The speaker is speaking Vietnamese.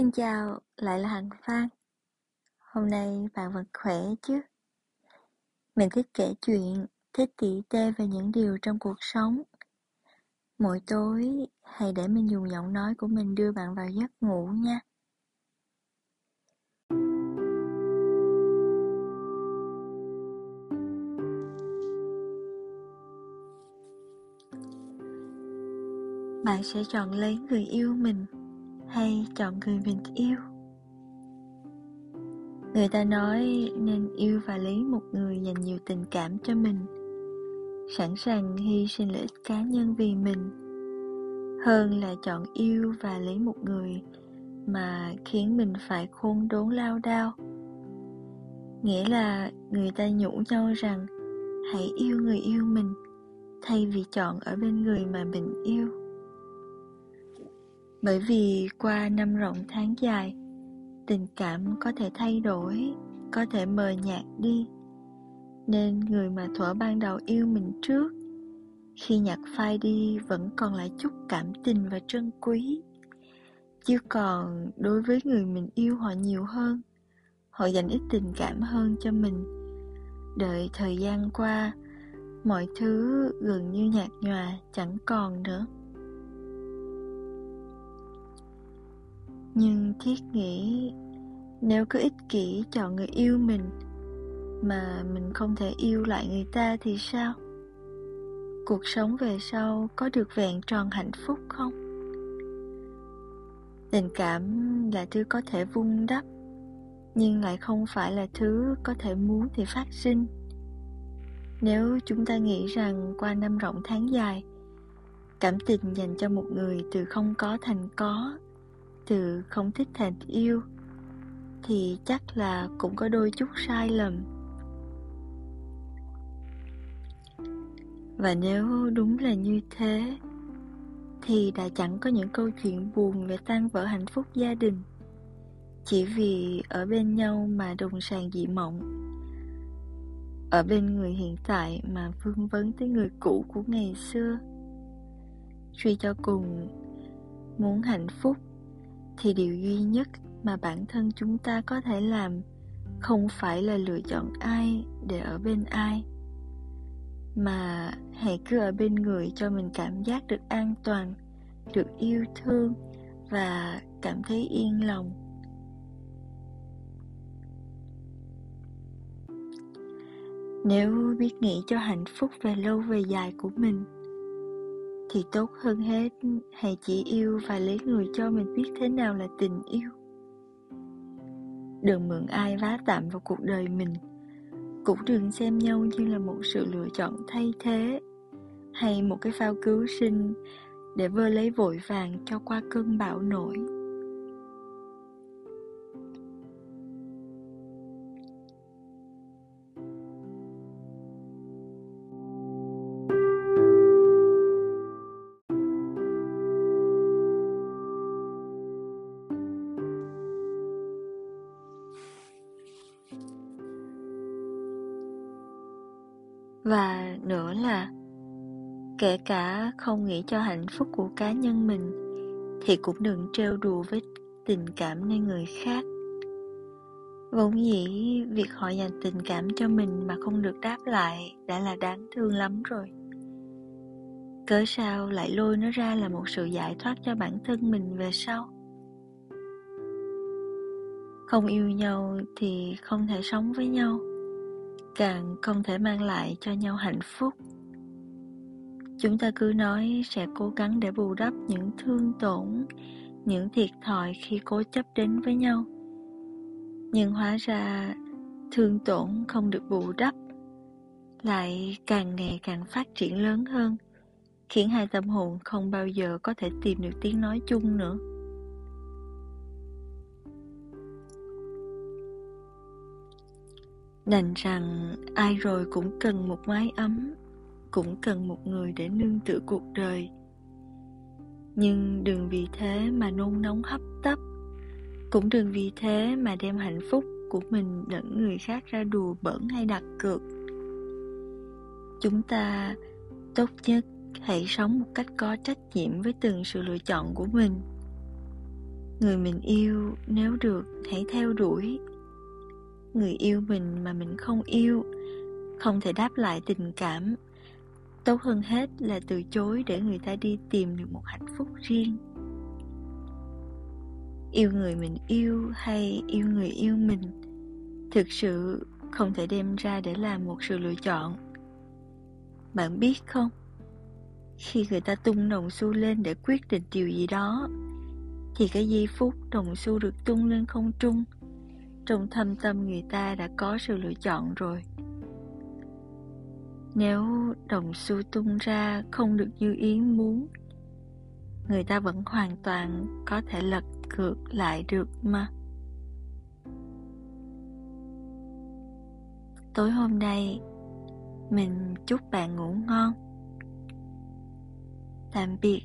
Xin chào, lại là Hạnh Phan. Hôm nay bạn vẫn khỏe chứ? Mình thích kể chuyện, thích tỉ tê về những điều trong cuộc sống. Mỗi tối, hãy để mình dùng giọng nói của mình đưa bạn vào giấc ngủ nha. Bạn sẽ chọn lấy người yêu mình hay chọn người mình yêu? Người ta nói nên yêu và lấy một người dành nhiều tình cảm cho mình, sẵn sàng hy sinh lợi ích cá nhân vì mình, hơn là chọn yêu và lấy một người mà khiến mình phải khôn đốn lao đao. Nghĩa là người ta nhủ nhau rằng, hãy yêu người yêu mình thay vì chọn ở bên người mà mình yêu bởi vì qua năm rộng tháng dài, tình cảm có thể thay đổi, có thể mờ nhạt đi. Nên người mà thuở ban đầu yêu mình trước, khi nhặt phai đi vẫn còn lại chút cảm tình và trân quý. Chứ còn đối với người mình yêu họ nhiều hơn, họ dành ít tình cảm hơn cho mình. Đợi thời gian qua, mọi thứ gần như nhạt nhòa chẳng còn nữa. Nhưng thiết nghĩ nếu cứ ích kỷ chọn người yêu mình mà mình không thể yêu lại người ta thì sao? Cuộc sống về sau có được vẹn tròn hạnh phúc không? Tình cảm là thứ có thể vun đắp, nhưng lại không phải là thứ có thể muốn thì phát sinh. Nếu chúng ta nghĩ rằng qua năm rộng tháng dài, cảm tình dành cho một người từ không có thành có từ không thích thành yêu, thì chắc là cũng có đôi chút sai lầm. Và nếu đúng là như thế, thì đã chẳng có những câu chuyện buồn về tan vỡ hạnh phúc gia đình. Chỉ vì ở bên nhau mà đồng sàng dị mộng. Ở bên người hiện tại mà vương vấn tới người cũ của ngày xưa. Suy cho cùng, muốn hạnh phúc thì điều duy nhất mà bản thân chúng ta có thể làm không phải là lựa chọn ai để ở bên ai, mà hãy cứ ở bên người cho mình cảm giác được an toàn, được yêu thương và cảm thấy yên lòng. Nếu biết nghĩ cho hạnh phúc về lâu về dài của mình thì tốt hơn hết. Hãy chỉ yêu và lấy người cho mình biết thế nào là tình yêu. Đừng mượn ai vá tạm vào cuộc đời mình. Cũng đừng xem nhau như là một sự lựa chọn thay thế hay một cái phao cứu sinh để vơ lấy vội vàng cho qua cơn bão nổi. Và nữa là, kể cả không nghĩ cho hạnh phúc của cá nhân mình, thì cũng đừng trêu đùa với tình cảm nơi người khác. Vốn dĩ, việc họ dành tình cảm cho mình mà không được đáp lại đã là đáng thương lắm rồi. Cớ sao lại lôi nó ra là một sự giải thoát cho bản thân mình về sau? Không yêu nhau thì không thể sống với nhau càng không thể mang lại cho nhau hạnh phúc. Chúng ta cứ nói sẽ cố gắng để bù đắp những thương tổn, những thiệt thòi khi cố chấp đến với nhau. Nhưng hóa ra, thương tổn không được bù đắp, lại càng ngày càng phát triển lớn hơn, khiến hai tâm hồn không bao giờ có thể tìm được tiếng nói chung nữa. Đành rằng ai rồi cũng cần một mái ấm, cũng cần một người để nương tựa cuộc đời. Nhưng đừng vì thế mà nôn nóng hấp tấp, cũng đừng vì thế mà đem hạnh phúc của mình lẫn người khác ra đùa bẩn hay đặt cược. Chúng ta tốt nhất hãy sống một cách có trách nhiệm với từng sự lựa chọn của mình. Người mình yêu nếu được hãy theo đuổi người yêu mình mà mình không yêu, không thể đáp lại tình cảm. Tốt hơn hết là từ chối để người ta đi tìm được một hạnh phúc riêng. Yêu người mình yêu hay yêu người yêu mình thực sự không thể đem ra để làm một sự lựa chọn. Bạn biết không? Khi người ta tung đồng xu lên để quyết định điều gì đó, thì cái giây phút đồng xu được tung lên không trung trong thâm tâm người ta đã có sự lựa chọn rồi. Nếu đồng xu tung ra không được như ý muốn, người ta vẫn hoàn toàn có thể lật ngược lại được mà. Tối hôm nay, mình chúc bạn ngủ ngon. Tạm biệt.